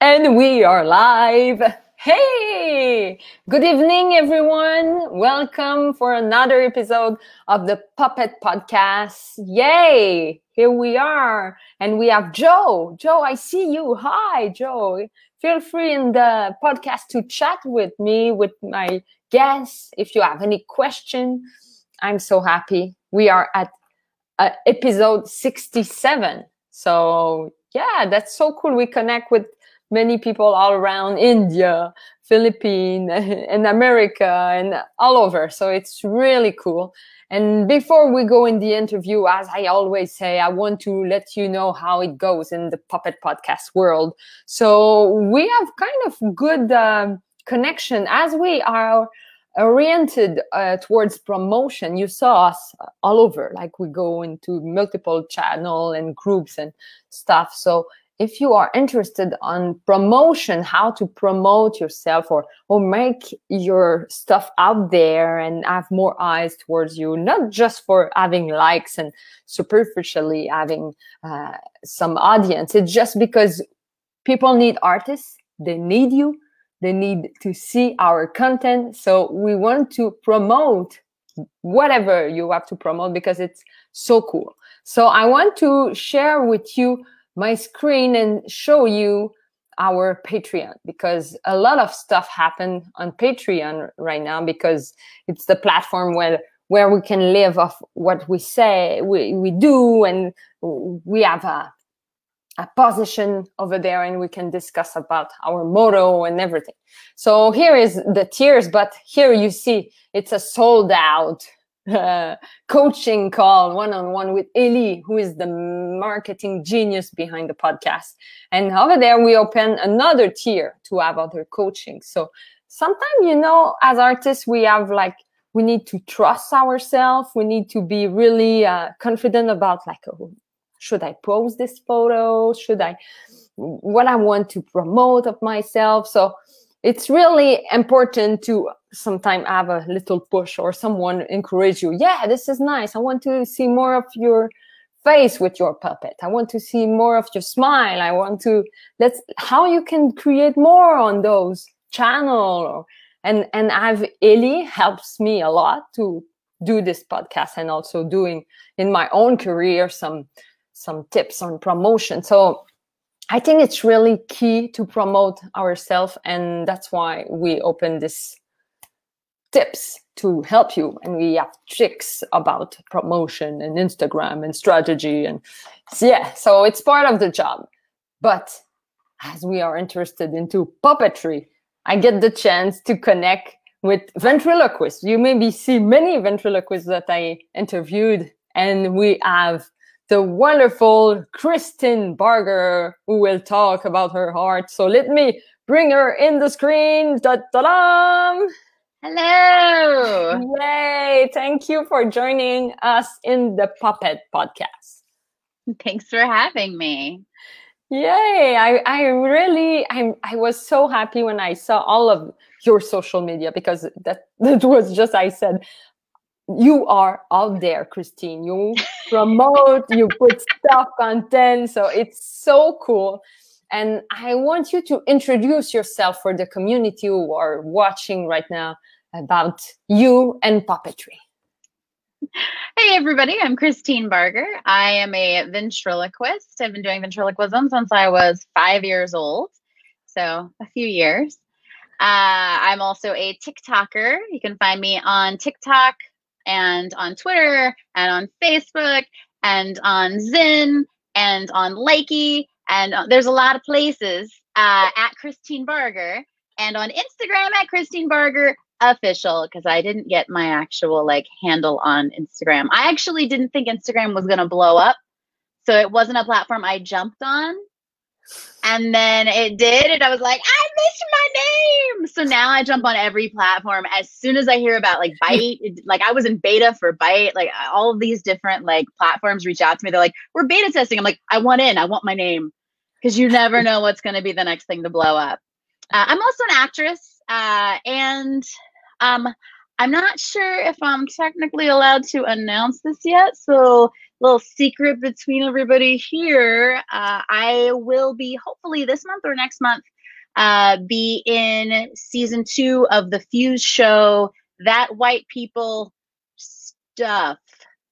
And we are live. Hey, good evening, everyone. Welcome for another episode of the Puppet Podcast. Yay, here we are. And we have Joe. Joe, I see you. Hi, Joe. Feel free in the podcast to chat with me, with my guests. If you have any question, I'm so happy. We are at uh, episode 67. So yeah, that's so cool. We connect with many people all around India, Philippines, and America, and all over. So it's really cool. And before we go in the interview, as I always say, I want to let you know how it goes in the Puppet Podcast world. So we have kind of good um, connection as we are oriented uh, towards promotion. You saw us all over, like we go into multiple channel and groups and stuff. So if you are interested on promotion how to promote yourself or or make your stuff out there and have more eyes towards you not just for having likes and superficially having uh, some audience. It's just because people need artists. They need you. They need to see our content. So we want to promote whatever you have to promote because it's so cool. So i want to share with you my screen and show you our Patreon because a lot of stuff happen on Patreon right now because it's the platform where where we can live off what we say we, we do and we have a, a position over there and we can discuss about our motto and everything. So here is the tiers, but here you see it's a sold out coaching call one on one with Eli, who is the marketing genius behind the podcast. And over there, we open another tier to have other coaching. So sometimes, you know, as artists, we have like, we need to trust ourselves. We need to be really uh, confident about like, oh, should I post this photo? Should I, what I want to promote of myself? So it's really important to sometimes have a little push or someone encourage you. Yeah this is nice. I want to see more of your face with your puppet. I want to see more of your smile. I want to let's how you can create more on those channel. Or, and and i've Eli helps me a lot to do this podcast and also doing in my own career some some tips on promotion. So I think it's really key to promote ourselves, and that's why we open this tips to help you. And we have tricks about promotion and Instagram and strategy, and yeah, so it's part of the job. But as we are interested into puppetry, I get the chance to connect with ventriloquists. You maybe see many ventriloquists that I interviewed, and we have the wonderful Kristen Barger, who will talk about her heart. So let me bring her in the screen. Da-da-da! Hello! Yay! Thank you for joining us in the Puppet Podcast. Thanks for having me. Yay! I, I really I I was so happy when I saw all of your social media because that that was just I said you are out there, Christine. You promote, you put stuff, content. So it's so cool. And I want you to introduce yourself for the community who are watching right now about you and puppetry. Hey, everybody. I'm Christine Barger. I am a ventriloquist. I've been doing ventriloquism since I was five years old. So, a few years. Uh, I'm also a TikToker. You can find me on TikTok, and on Twitter and on Facebook and on Zyn and on Likee. And uh, there's a lot of places uh, at Christine Barger and on Instagram at Christine Barger official because I didn't get my actual like handle on Instagram. I actually didn't think Instagram was going to blow up. So it wasn't a platform I jumped on. And then it did, and I was like, I missed my name. So now I jump on every platform as soon as I hear about like Byte. like I was in beta for Byte. Like all of these different like platforms reach out to me. They're like, we're beta testing. I'm like, I want in. I want my name because you never know what's going to be the next thing to blow up. Uh, I'm also an actress, uh, and um, I'm not sure if I'm technically allowed to announce this yet. So little secret between everybody here. Uh, I will be hopefully this month or next month uh, be in season two of the Fuse show. That white people stuff.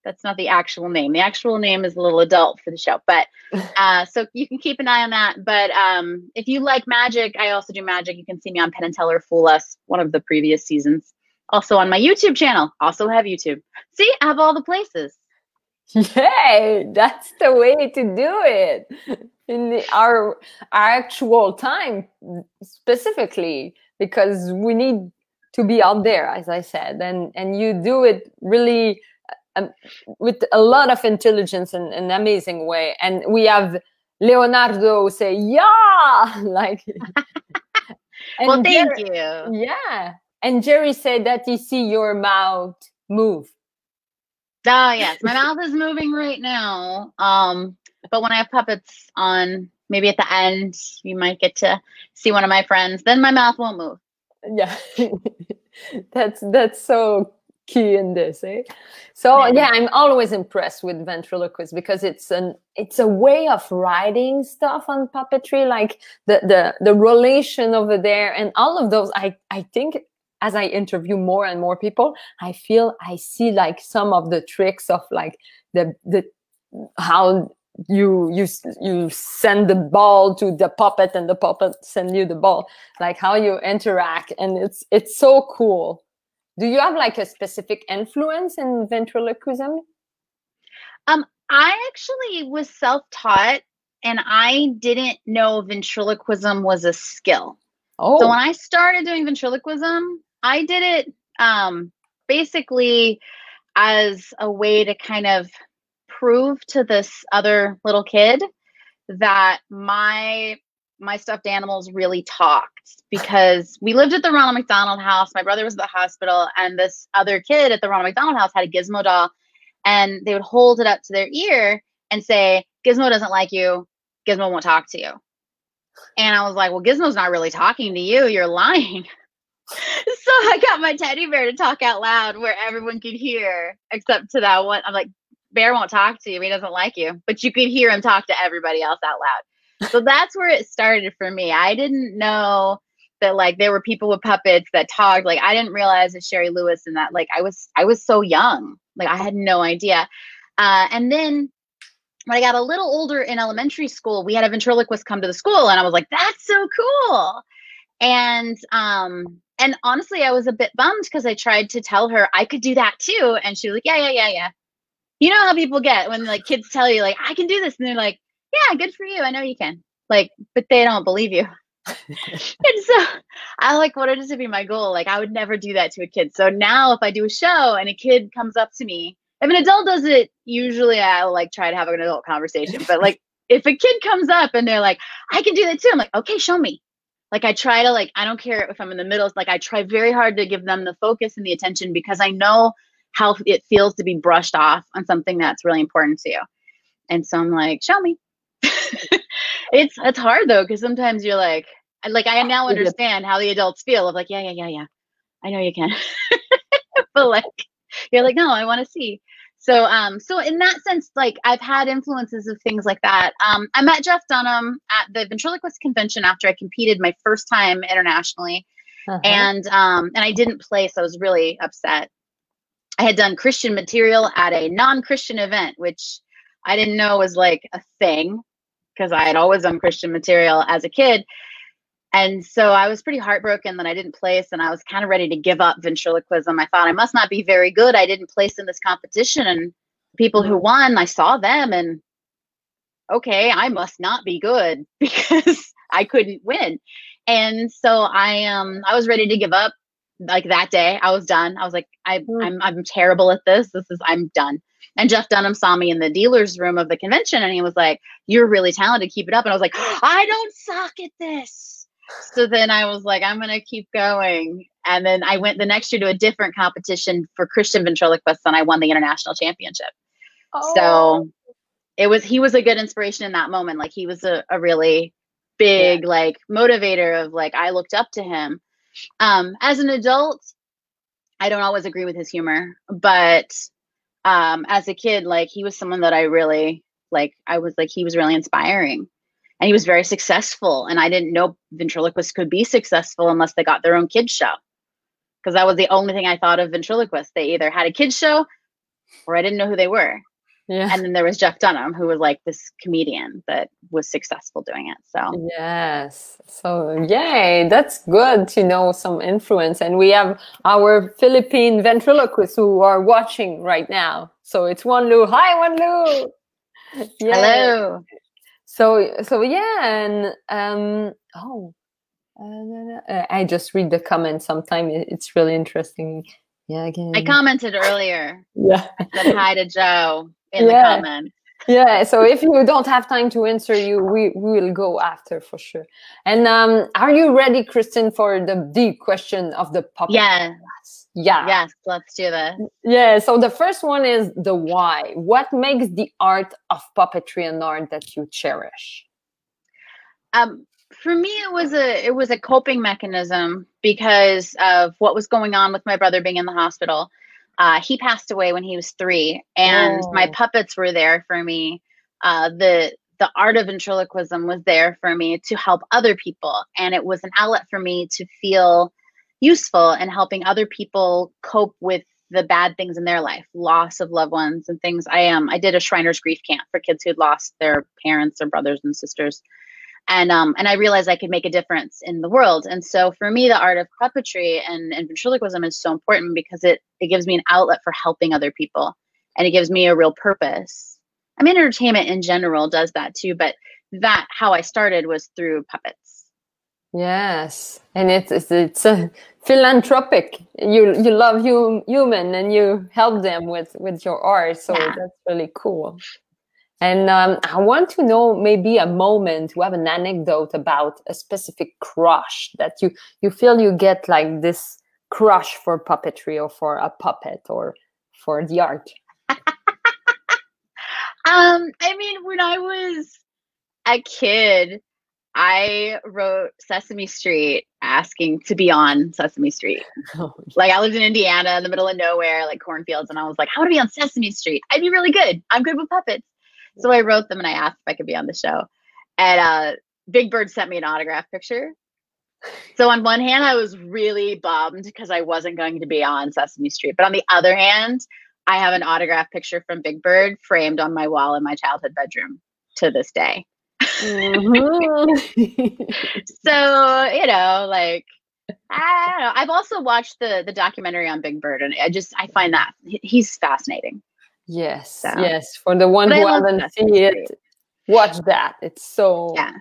That's not the actual name. The actual name is a little adult for the show, but uh, so you can keep an eye on that. But um, if you like magic, I also do magic. You can see me on Penn and Teller Fool Us, one of the previous seasons. Also on my YouTube channel. Also have YouTube. See, I have all the places. Yay! That's the way to do it in the, our, our actual time specifically because we need to be out there, as I said, and and you do it really um, with a lot of intelligence and an amazing way. And we have Leonardo say, "Yeah!" like. well, thank Jerry, you. Yeah, and Jerry said that he see your mouth move. Oh yes, my mouth is moving right now. Um, but when I have puppets on, maybe at the end, you might get to see one of my friends. Then my mouth won't move. Yeah, that's that's so key in this eh? so yeah i'm always impressed with ventriloquists because it's an it's a way of writing stuff on puppetry like the the the relation over there and all of those i i think as i interview more and more people i feel i see like some of the tricks of like the the how you you you send the ball to the puppet and the puppet send you the ball. Like how you interact and it's it's so cool. Do you have like a specific influence in ventriloquism? Um i actually was self-taught and i didn't know ventriloquism was a skill. Oh. so when i started doing ventriloquism i did it um basically as a way to kind of prove to this other little kid that my my stuffed animals really talked because we lived at the Ronald McDonald house. My brother was at the hospital, and this other kid at the Ronald McDonald house had a gizmo doll, and they would hold it up to their ear and say, Gizmo doesn't like you. Gizmo won't talk to you. And I was like, Well, Gizmo's not really talking to you. You're lying. so I got my teddy bear to talk out loud where everyone could hear, except to that one. I'm like, Bear won't talk to you. He doesn't like you. But you could hear him talk to everybody else out loud so that's where it started for me. I didn't know that like there were people with puppets that talked. Like I didn't realize that Shari Lewis and that like I was I was so young. Like I had no idea. Uh, and then when I got a little older in elementary school, we had a ventriloquist come to the school, and I was like, "That's so cool!" And um, and honestly, I was a bit bummed because I tried to tell her I could do that too, and she was like, "Yeah, yeah, yeah, yeah." You know how people get when like kids tell you like I can do this, and they're like, yeah, good for you. I know you can. Like, but they don't believe you. and so I like wanted it to be my goal. Like I would never do that to a kid. So now if I do a show and a kid comes up to me, if an adult does it, usually I'll like try to have an adult conversation. But like if a kid comes up and they're like, I can do that too, I'm like, okay, show me. Like I try to like I don't care if I'm in the middle. Like I try very hard to give them the focus and the attention because I know how it feels to be brushed off on something that's really important to you. And so I'm like, show me. it's it's hard though because sometimes you're like like I now understand how the adults feel of like yeah yeah yeah yeah I know you can but like you're like no I want to see so um so in that sense like I've had influences of things like that um I met Jeff Dunham at the ventriloquist convention after I competed my first time internationally uh-huh. and um and I didn't play so I was really upset I had done Christian material at a non-Christian event which I didn't know was like a thing because I had always done Christian material as a kid. And so I was pretty heartbroken that I didn't place, and I was kind of ready to give up ventriloquism. I thought I must not be very good. I didn't place in this competition, and people who won, I saw them, and okay, I must not be good because I couldn't win. And so I um I was ready to give up. Like that day, I was done. I was like, I, mm. I'm I'm terrible at this. This is I'm done. And Jeff Dunham saw me in the dealer's room of the convention and he was like, You're really talented, keep it up. And I was like, I don't suck at this. So then I was like, I'm going to keep going. And then I went the next year to a different competition for Christian ventriloquists and I won the international championship. Oh. So it was, he was a good inspiration in that moment. Like he was a, a really big, yeah. like motivator of like, I looked up to him. Um, as an adult, I don't always agree with his humor, but um, as a kid, like he was someone that I really like. I was like he was really inspiring, and he was very successful. And I didn't know ventriloquists could be successful unless they got their own kids show, because that was the only thing I thought of ventriloquists. They either had a kids show, or I didn't know who they were. Yeah. And then there was Jeff Dunham, who was like this comedian that was successful doing it. So Yes. So yay, that's good to know some influence. And we have our Philippine ventriloquists who are watching right now. So it's Wanlu. Hi Wanlu. Yay. hello. So so yeah, and um oh uh, I just read the comments sometime. It's really interesting. Yeah, again. I commented earlier. Yeah. Said hi to Joe in Yeah. the comments. yeah so if you don't have time to answer you we, we will go after for sure and um are you ready kristen for the deep question of the puppet Yeah. Yeah Yes. Let's do this. yeah so the first one is the why what makes the art of puppetry an art that you cherish Um, for me, it was a it was a coping mechanism because of what was going on with my brother being in the hospital. Uh, he passed away when he was three, and my Oh. puppets were there for me. Uh, the the art of ventriloquism was there for me to help other people, and it was an outlet for me to feel useful and helping other people cope with the bad things in their life, loss of loved ones and things. I am. I did a Shriners Grief Camp for kids who'd lost their parents or brothers and sisters and um and i realized i could make a difference in the world and so for me the art of puppetry and, and ventriloquism is so important because it it gives me an outlet for helping other people and it gives me a real purpose i mean entertainment in general does that too but that how i started was through puppets yes. And it's it's, it's a philanthropic. You you love you human and you help them with with your art. So Yeah. that's really cool. And um, i want to know maybe a moment you have an anecdote about a specific crush that you you feel you get like this crush for puppetry or for a puppet or for the art. Um i mean when i was a kid i wrote sesame street asking to be on sesame street like I lived in Indiana in the middle of nowhere, like cornfields, and I was like, I want to be on Sesame Street. I'd be really good. I'm good with puppets. So I wrote them and I asked if I could be on the show. And uh Big Bird sent me an autograph picture. So on one hand, I was really bummed because I wasn't going to be on Sesame Street. But on the other hand, I have an autograph picture from Big Bird framed on my wall in my childhood bedroom to this day. Mhm. So, you know, like I don't know. I've also watched the the documentary on Big Bird, and I just I find that he's fascinating. yes So- yes for the one But who Sesame seen it watch that it's so Yeah,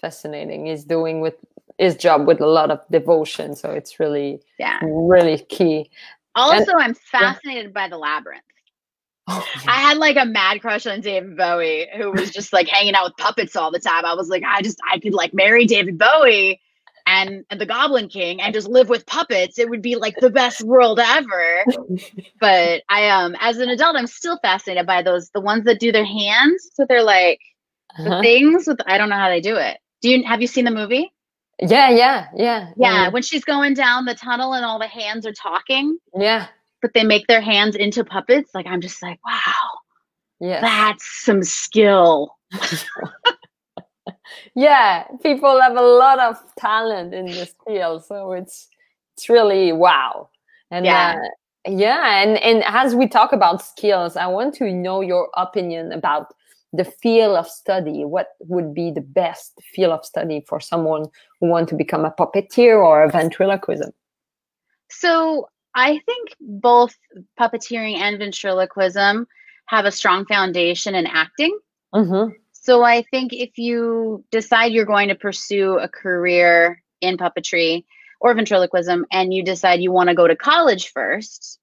fascinating. He's doing with his job with a lot of devotion, so it's really, yeah. really key. Also, I'm fascinated by the labyrinth. I had like a mad crush on David Bowie, who was just like hanging out with puppets all the time. I was like, I just I could like marry David Bowie and, and the Goblin King and just live with puppets. It would be like the best world ever. but I um as an adult, I'm still fascinated by those the ones that do their hands. So they're like Uh-huh. things with I don't know how they do it. Do you have you seen the movie? Yeah, yeah, yeah, Yeah, when she's going down the tunnel and all the hands are talking, yeah, but they make their hands into puppets. Like I'm just like, wow, yeah, that's some skill. yeah. People have a lot of talent in this field, so it's it's really wow. And Yeah. uh, yeah, and and as we talk about skills, I want to know your opinion about the field of study. What would be the best field of study for someone who want to become a puppeteer or a ventriloquism? So I think both puppeteering and ventriloquism have a strong foundation in acting. Mm-hmm. So I think if you decide you're going to pursue a career in puppetry or ventriloquism and you decide you want to go to college first,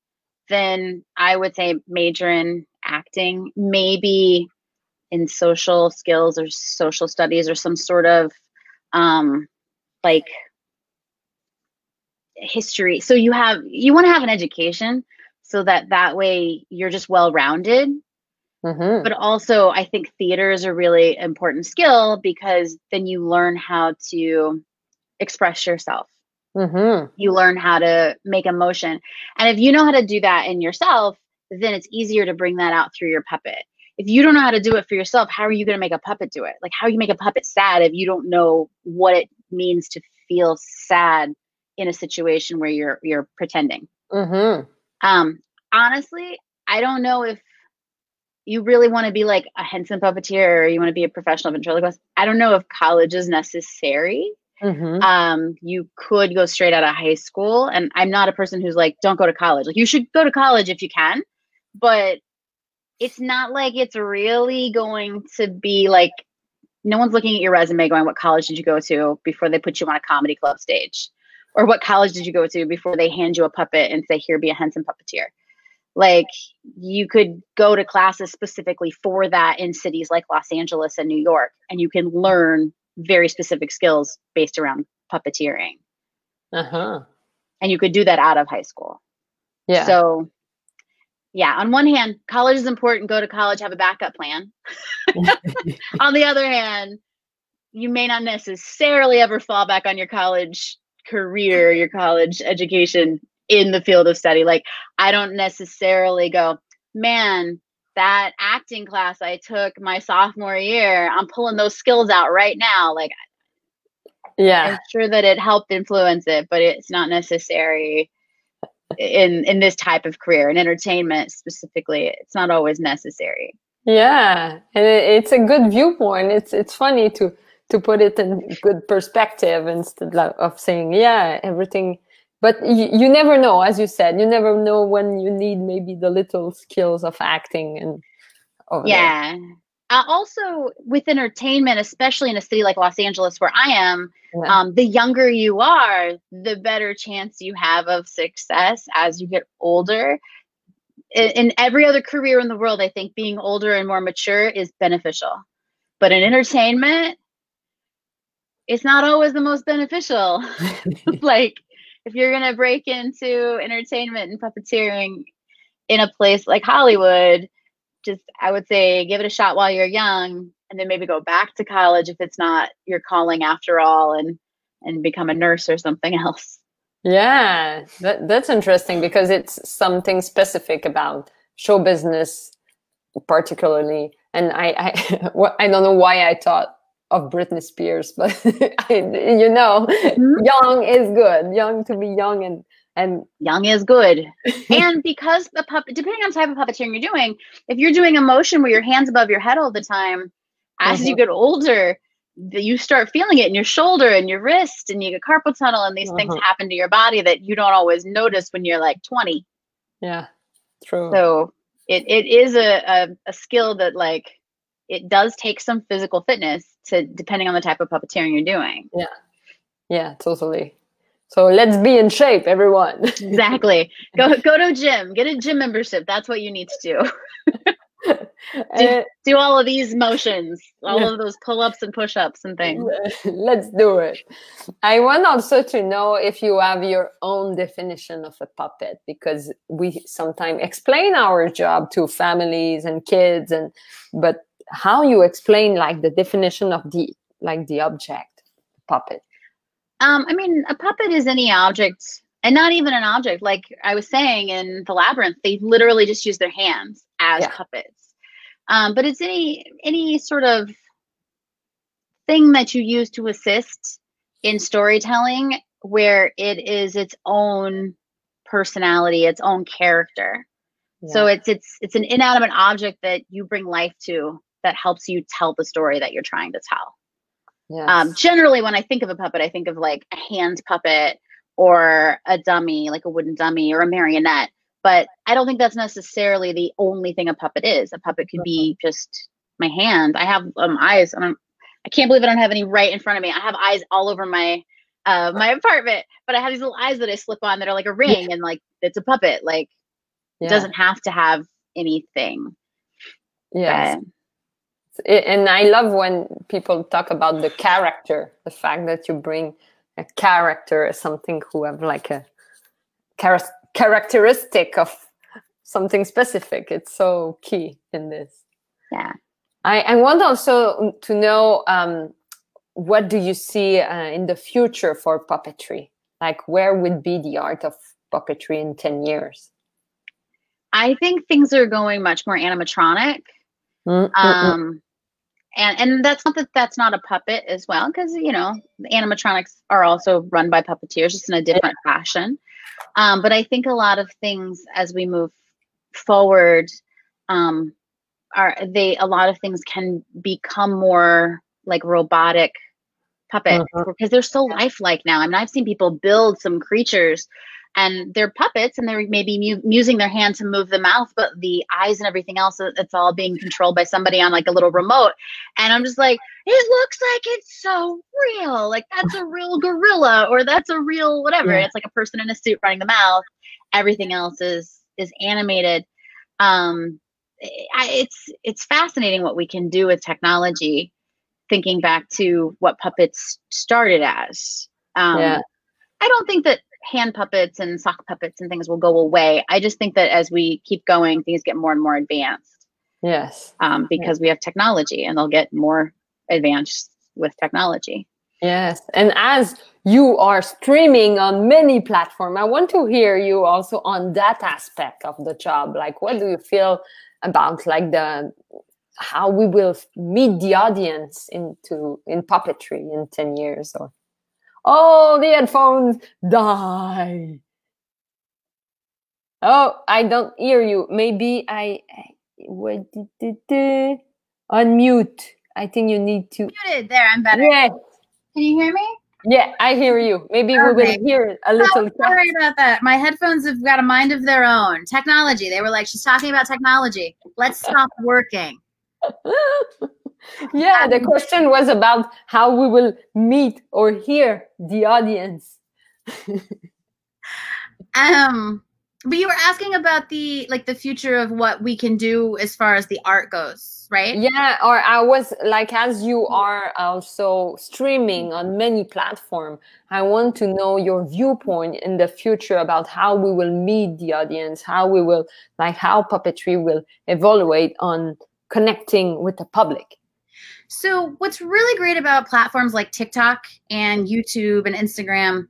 then I would say major in acting, maybe in social skills or social studies or some sort of um, like history. So you have you want to have an education so that that way you're just well rounded Mm-hmm. but also i think theater is a really important skill because then you learn how to express yourself Mm-hmm. you learn how to make emotion and if you know how to do that in yourself then it's easier to bring that out through your puppet. If you don't know how to do it for yourself, how are you going to make a puppet do it? Like, how you make a puppet sad if you don't know what it means to feel sad in a situation where you're you're pretending? Mm-hmm. Um, honestly, I don't know if you really want to be like a Henson puppeteer or you want to be a professional ventriloquist. I don't know if college is necessary. Mm-hmm. Um, you could go straight out of high school, and I'm not a person who's like, don't go to college. Like, you should go to college if you can, but it's not like it's really going to be like no one's looking at your resume going, what college did you go to before they put you on a comedy club stage? Or what college did you go to before they hand you a puppet and say, here, be a Henson puppeteer? like you could go to classes specifically for that in cities like Los Angeles and New York and you can learn very specific skills based around puppeteering. Uh-huh. And you could do that out of high school. Yeah. So yeah, on one hand, college is important, go to college, have a backup plan. on the other hand, you may not necessarily ever fall back on your college career, your college education in the field of study. Like I don't necessarily go, man, that acting class I took my sophomore year, I'm pulling those skills out right now. Like yeah. I'm sure that it helped influence it, but it's not necessary in in this type of career in entertainment specifically. It's not always necessary. Yeah, and it, it's a good viewpoint. It's it's funny to to put it in good perspective instead of saying, yeah, everything but you, you never know as you said you never know when you need maybe the little skills of acting and yeah. Uh, also with entertainment especially in a city like los angeles where i am yeah. um, the younger you are the better chance you have of success as you get older. In, in every other career in the world i think being older and more mature is beneficial. But in entertainment it's not always the most beneficial like if you're going to break into entertainment and puppeteering in a place like Hollywood, just I would say give it a shot while you're young and then maybe go back to college if it's not your calling after all and and become a nurse or something else. Yeah, that, that's interesting because it's something specific about show business particularly and I I, I don't know why I thought of Britney Spears, but I, you know, mm-hmm. young is good. Young to be young and and young is good. and because the puppet, depending on the type of puppeteering you're doing, if you're doing a motion where your hands above your head all the time, as mm-hmm. you get older, you start feeling it in your shoulder and your wrist, and you get carpal tunnel, and these mm-hmm. things happen to your body that you don't always notice when you're like 20. Yeah, true. So it, it is a, a, a skill that like it does take some physical fitness to depending on the type of puppeteering you're doing. Yeah. Yeah, totally. So let's be in shape, everyone. exactly. Go go to a gym. Get a gym membership. That's what you need to do. do, do, all of these motions, all yeah. of those pull-ups and push-ups and things. Let's do it. I want also to know if you have your own definition of a puppet because we sometimes explain our job to families and kids and but how you explain like the definition of the like the object puppet um i mean a puppet is any object and not even an object like i was saying in the labyrinth they literally just use their hands as yeah. puppets um, but it's any any sort of thing that you use to assist in storytelling where it is its own personality its own character yeah. so it's it's it's an inanimate object that you bring life to that helps you tell the story that you're trying to tell. Yes. Um, generally, when I think of a puppet, I think of like a hand puppet or a dummy, like a wooden dummy or a marionette. But I don't think that's necessarily the only thing a puppet is. A puppet could be just my hand. I have um, eyes. I, I can't believe I don't have any right in front of me. I have eyes all over my uh, my apartment, but I have these little eyes that I slip on that are like a ring, and like it's a puppet. Like yeah. it doesn't have to have anything. Yeah and I love when people talk about the character, the fact that you bring a character something who have like a char- characteristic of something specific. It's so key in this. Yeah. I, I want also to know um, what do you see uh, in the future for puppetry? Like where would be the art of puppetry in 10 years? I think things are going much more animatronic. Mm-mm-mm. Um, and and that's not that that's not a puppet as well, because you know animatronics are also run by puppeteers, just in a different fashion. Um, but I think a lot of things as we move forward, um, are they a lot of things can become more like robotic puppets Mhm. because they're so lifelike now. I mean, I've seen people build some creatures and they're puppets and they're maybe mu- using their hand to move the mouth, but the eyes and everything else it's all being controlled by somebody on like a little remote. And I'm just like, it looks like it's so real. Like that's a real gorilla or that's a real whatever. Yeah. It's like a person in a suit running the mouth. Everything else is is animated. Um, I, it's it's fascinating what we can do with technology. Thinking back to what puppets started as. Um, Yeah. I don't think that hand puppets and sock puppets and things will go away. I just think that as we keep going, things get more and more advanced Yes. um, because we have technology and they'll get more advanced with technology. Yes. And as you are streaming on many platforms, I want to hear you also on that aspect of the job. Like, what do you feel about like the how we will meet the audience into in puppetry in 10 years or oh the headphones die oh i don't hear you maybe i, what did, unmute i think you need to muted. There, I'm better. yeah Can you hear me? yeah i hear you maybe we Okay. will hear it a Oh, little sorry about that. My headphones have got a mind of their own. Technology. They were like, she's talking about technology. Let's stop working. yeah the Um, question was about how we will meet or hear the audience Um, but you were asking about the like the future of what we can do as far as the art goes, right? Yeah, or I was like, as you are also streaming on many platforms, I want to know your viewpoint in the future about how we will meet the audience, how we will, like, how puppetry will evaluate on connecting with the public. So, what's really great about platforms like TikTok and YouTube and Instagram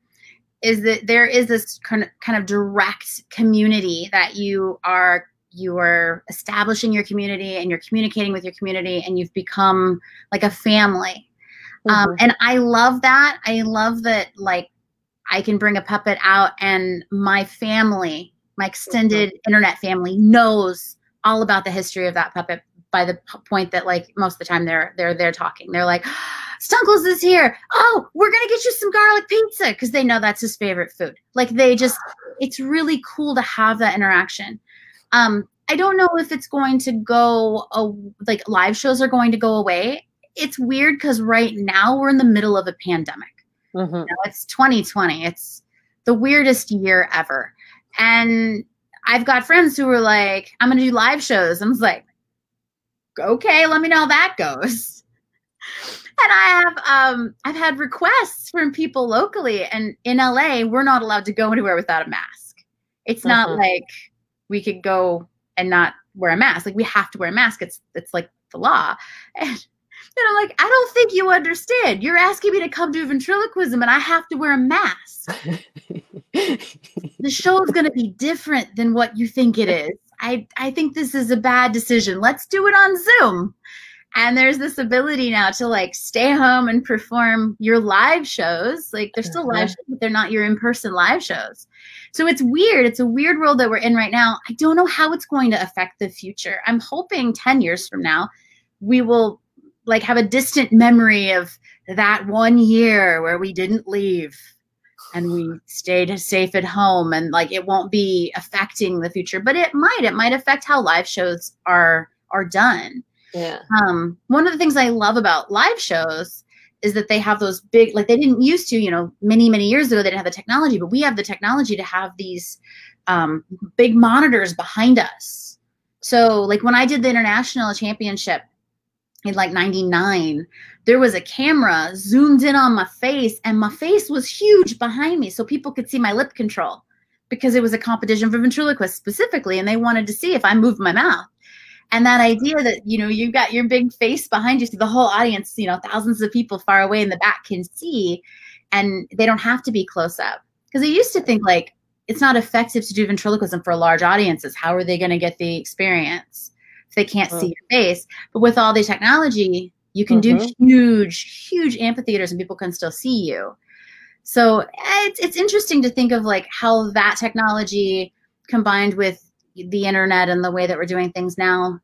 is that there is this kind of, kind of direct community that you are you are establishing your community and you're communicating with your community and you've become like a family. Um, Mhm. and I love that. I love that like I can bring a puppet out and my family, my extended internet family knows all about the history of that puppet by the point that like most of the time they're they're they're talking. They're like, Stunkles is here. Oh, we're gonna get you some garlic pizza because they know that's his favorite food. Like they just it's really cool to have that interaction. Um, I don't know if it's going to go uh, like live shows are going to go away. It's weird because right now we're in the middle of a pandemic. Mhm. You know, it's 2020. It's the weirdest year ever. And I've got friends who were like, I'm going to do live shows. And I was like, okay, let me know how that goes. And I have um I've had requests from people locally and in LA we're not allowed to go anywhere without a mask. It's not Mhm. like we could go and not wear a mask. Like we have to wear a mask. It's it's like the law. And, and I'm like, I don't think you understand. You're asking me to come do ventriloquism and I have to wear a mask. The show is going to be different than what you think it is. I I think this is a bad decision. Let's do it on Zoom. And there's this ability now to like stay home and perform your live shows. Like they're still live Mhm. shows, but they're not your in-person live shows. So it's weird. It's a weird world that we're in right now. I don't know how it's going to affect the future. I'm hoping 10 years from now we will like have a distant memory of that one year where we didn't leave and we stayed safe at home and like it won't be affecting the future but it might it might affect how live shows are are done yeah. um one of the things i love about live shows is that they have those big like they didn't used to you know many many years ago they didn't have the technology but we have the technology to have these um, big monitors behind us so like when i did the international championship in like 99 there was a camera zoomed in on my face and my face was huge behind me so people could see my lip control because it was a competition for ventriloquists specifically and they wanted to see if i moved my mouth. And that idea that you know you've got your big face behind you so the whole audience you know thousands of people far away in the back can see and they don't have to be close up. Because i used to think like it's not effective to do ventriloquism for large audiences. How are they going to get the experience if they can't Mm. see your face? But with all the technology, you can do Mhm. huge, huge amphitheaters and people can still see you. So it's it's interesting to think of like how that technology combined with the internet and the way that we're doing things now.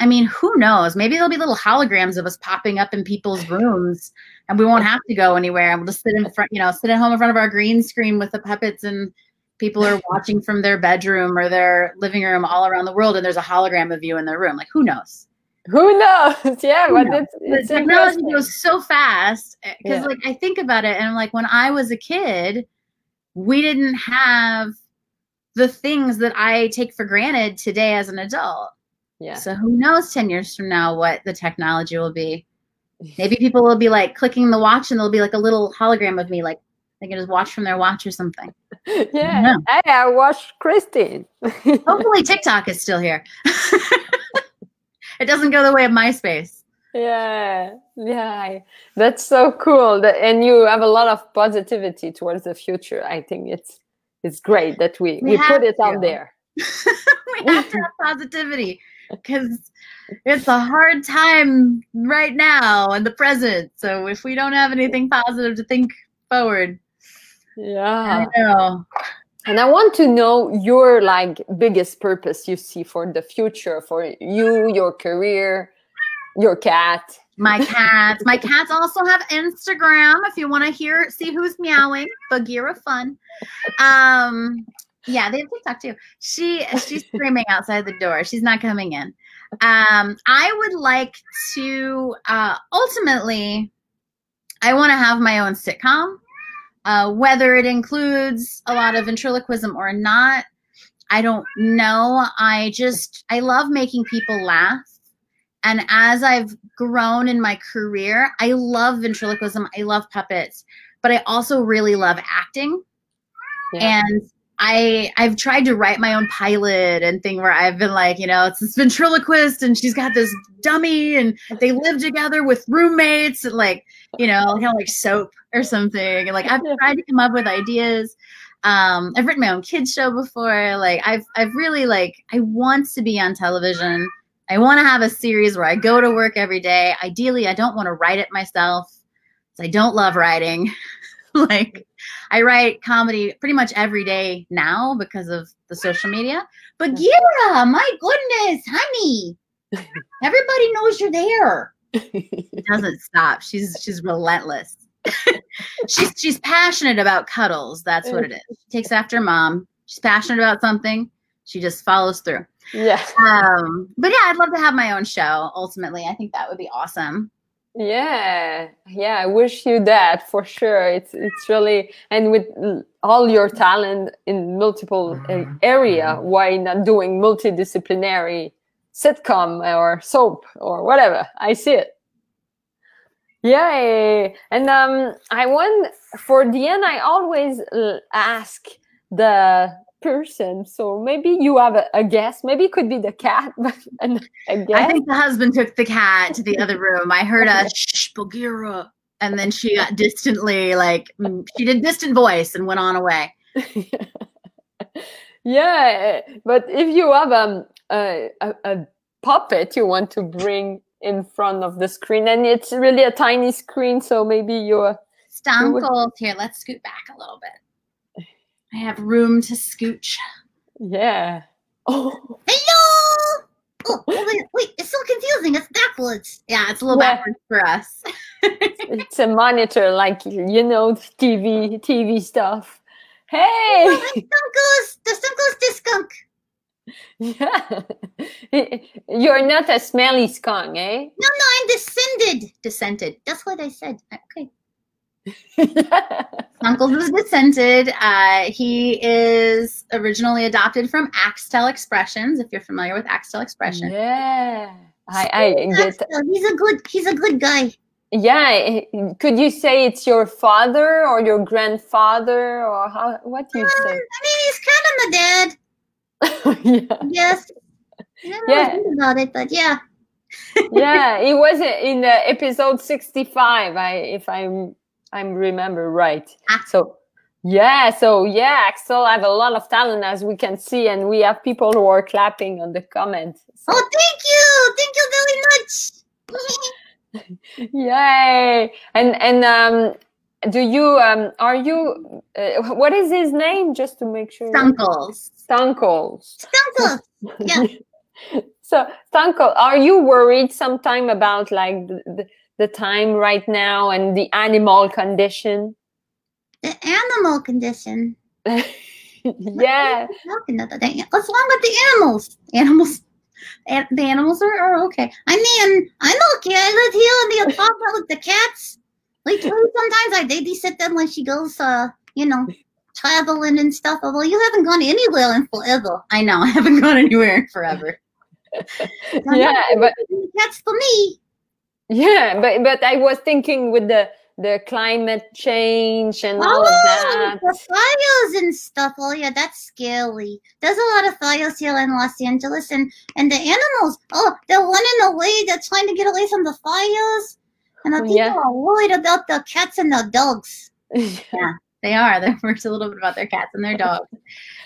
I mean, who knows? Maybe there'll be little holograms of us popping up in people's rooms and we won't have to go anywhere. And we'll just sit in front, you know, sit at home in front of our green screen with the puppets and people are watching from their bedroom or their living room all around the world and there's a hologram of you in their room. Like who knows? Who knows? Yeah, Who but knows? it's, The it's technology goes so fast eh, because Yeah. like I think about it and I'm like when I was a kid, we didn't have the things that I take for granted today as an adult. Yeah. So who knows 10 years from now what the technology will be. Maybe people will be like clicking the watch and there'll be like a little hologram of me, like they can just watch from their watch or something. yeah. know. Hey, I watched Christine. Hopefully TikTok is still here. it doesn't go the way of MySpace. yeah. Yeah. That's so cool. And you have a lot of positivity towards the future. I think it's it's great that we, We we, put it to. out there. we have to have positivity because it's a hard time right now in the present. So if we don't have anything positive to think forward, Yeah. I know. And I want to know your like biggest purpose you see for the future for you, your career, your cat. My cats. My cats also have Instagram if you want to hear see who's meowing. Bagheera fun. Um yeah, they have TikTok too. She she's screaming outside the door. She's not coming in. Um I would like to uh ultimately I want to have my own sitcom. Uh whether it includes a lot of ventriloquism or not, I don't know. I just I love making people laugh. And as I've grown in my career, I love ventriloquism, I love puppets, but I also really love acting. Yeah. And I I've tried to write my own pilot and thing where I've been like, you know, it's this ventriloquist and she's got this dummy and they live together with roommates and like, you know, kind of like soap or something. And like I've tried to come up with ideas. Um, I've written my own kids show before. Like I've I've really like I want to be on television. I want to have a series where I go to work every day. Ideally, I don't want to write it myself. I don't love writing. like I write comedy pretty much every day now because of the social media. But Gira, my goodness, honey. Everybody knows you're there. It doesn't stop. She's she's relentless. she's she's passionate about cuddles. That's what it is. She takes after mom. She's passionate about something. She just follows through. yeah. Um, but yeah, I'd love to have my own show. Ultimately, I think that would be awesome. Yeah, yeah, I wish you that for sure. It's it's really and with all your talent in multiple uh, area, why not doing multidisciplinary sitcom or soap or whatever? I see it. Yeah, and um, I want for the end. I always ask the person. So maybe you have a, a guess. Maybe it could be the cat, but an, a guess. I think the husband took the cat to the other room. I heard a shh, Bagheera. And then she got distantly, like, mm, she did distant voice and went on away. yeah, but if you have um, a, a, a puppet you want to bring in front of the screen, and it's really a tiny screen, so maybe you're Stonkles. Here, let's scoot back a little bit. I have room to scooch. yeah. Oh, Hello! Oh, wait, wait, it's so confusing. It's backwards. Yeah, it's a little Yeah. backwards for us. it's a monitor, like you know, TV, TV stuff. Hey, Skunkles, the Skunkles, the skunk. yeah. You're not a smelly skunk, eh? No, no, I'm descended. Descended. That's what I said. Okay. Uncle was descended. Uh, he is originally adopted from Axtell Expressions. If you're familiar with Axtell Expression, yeah. I, I get he's a good. He's a good guy. Yeah, could you say it's your father or your grandfather or how? What do you I say? mean, he's kind of my dad. yeah, Yes. I Yeah. about it, but yeah. yeah, he was in uh, episode sixty-five. I, if I'm, I'm remember right. Ah. So, Yeah, so yeah, Axel I have a lot of talent as we can see, and we have people who are clapping on the comments. So, Oh, thank you. Thank you very much. yay! And and um, do you um, are you uh, what is his name? Just to make sure. Stunkles. Stunkles. Stunkles. Yeah. so Stanko, are you worried sometime about like the, the, the time right now and the animal condition? The animal condition. yeah. Talking about that. What's wrong with the animals? Animals. The animals are, are okay. I mean, I'm okay. I live here in the apartment with the cats. Like sometimes I babysit them when she goes, uh, you know, traveling and stuff. Although you haven't gone anywhere in forever. I know, I haven't gone anywhere in forever. Yeah, but Cats for me. Yeah, but but I was thinking with the the climate change and all of that. Oh, the fires and stuff. Oh yeah, that's scary. There's a lot of fires here in Los Angeles, and and the animals. Oh, they're running away. They're trying to get away from the fires, and the people Yeah. are worried about the cats and the dogs. Yeah. They are. They're worried a little bit about their cats and their dogs.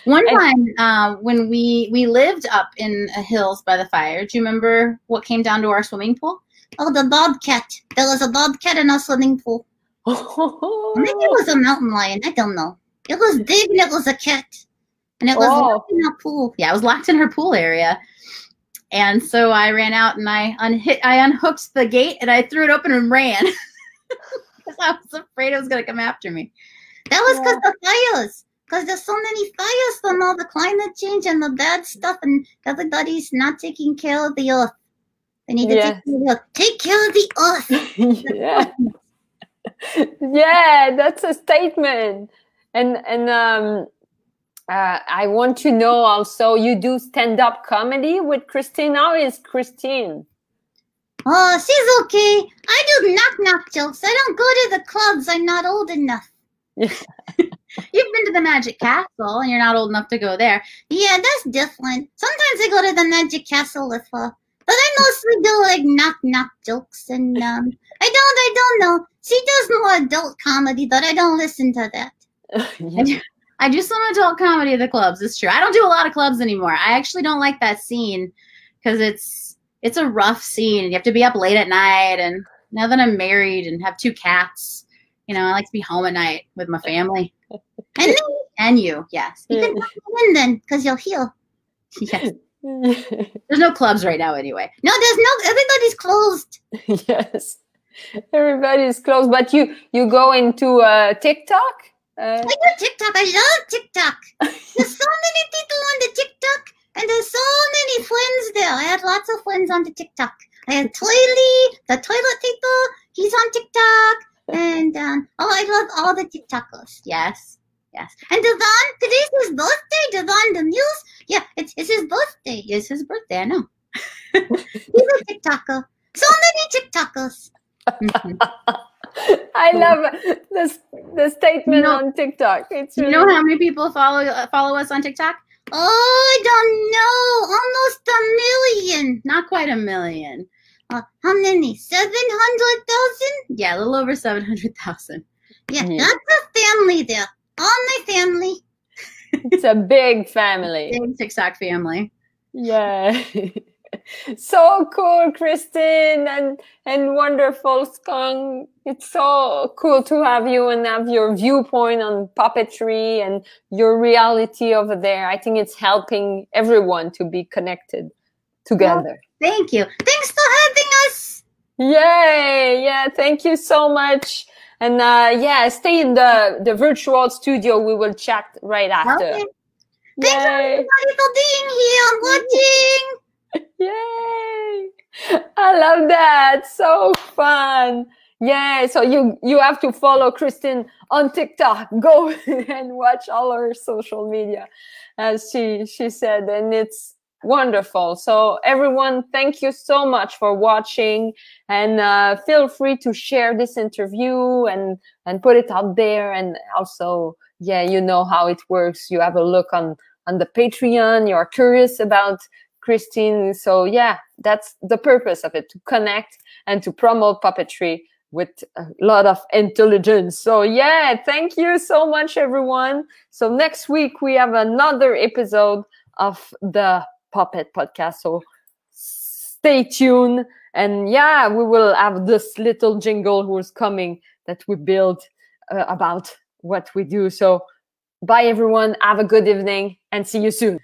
One time, uh, when we we lived up in uh, hills by the fire, do you remember what came down to our swimming pool? Oh, the bobcat. There was a bobcat in our swimming pool. Oh. Maybe it was a mountain lion. I don't know. It was big and it was a cat. And it was Oh. locked in a pool. Yeah, it was locked in her pool area. And so I ran out and I unhit I unhooked the gate and I threw it open and ran. Because I was afraid it was gonna come after me. That was because the fires. Because there's so many fires from all the climate change and the bad stuff and everybody's not taking care of the earth. They need to Yes. take, care of the earth. take care of the earth. yeah. yeah, that's a statement. And and um uh, I want to know also you do stand up comedy with Christine. How is Christine? Oh, she's okay. I do knock knock jokes. I don't go to the clubs. I'm not old enough. Yeah. You've been to the Magic Castle and you're not old enough to go there. Yeah, that's different. Sometimes I go to the Magic Castle with her. I mostly do like knock knock jokes and um I don't I don't know. She does more adult comedy, but I don't listen to that. Yeah. I do some adult comedy at the clubs. It's true. I don't do a lot of clubs anymore. I actually don't like that scene because it's it's a rough scene. You have to be up late at night, and now that I'm married and have two cats, you know, I like to be home at night with my family and me and you. Yes, you can come in then because you'll heal. Yes, there's no clubs right now anyway. No, there's no. Everybody's closed. yes. Everybody's closed, but you you go into uh, TikTok. Uh, I do TikTok. I love TikTok. There's so many people on the TikTok, and there's so many friends there. I had lots of friends on the TikTok. I had Toilet, the toilet people. He's on TikTok, and um, oh, I love all the TikTokers. Yes, yes. And Devon, today's his birthday. Devon the Muse. Yeah, it's it's his birthday. It's his birthday. I know. He's a TikToker. So many TikTokers. Mhm. I love this the statement know- on TikTok. It's Do you know how many people follow uh, follow us on TikTok? Oh, I don't know. Almost a million. Not quite a million. Uh, how many? Seven hundred thousand? Yeah, a little over seven hundred thousand. Yeah, Yeah. lots of family there. All my family. it's a big family. Big TikTok family. Yeah. so cool, Kristen, and and wonderful Skunk. It's so cool to have you and have your viewpoint on puppetry and your reality over there. I think it's helping everyone to be connected together. Oh, thank you. Thanks for having us. Yay! Yeah, thank you so much. And uh, yeah, stay in the the virtual studio. We will chat right after. Okay. Thanks Yay! everybody for being here and watching. Yay! I love that. So fun. Yeah. So you you have to follow Kristen on TikTok. Go and watch all her social media, as she she said, and it's wonderful. So everyone, thank you so much for watching, and uh, feel free to share this interview and and put it out there. And also, yeah, you know how it works. You have a look on on the Patreon. You're curious about Christine. So yeah, that's the purpose of it to connect and to promote puppetry with a lot of intelligence. So yeah, thank you so much, everyone. So next week we have another episode of the Puppet Podcast. So stay tuned. And yeah, we will have this little jingle who's coming that we build uh, about what we do. So bye, everyone. Have a good evening and see you soon.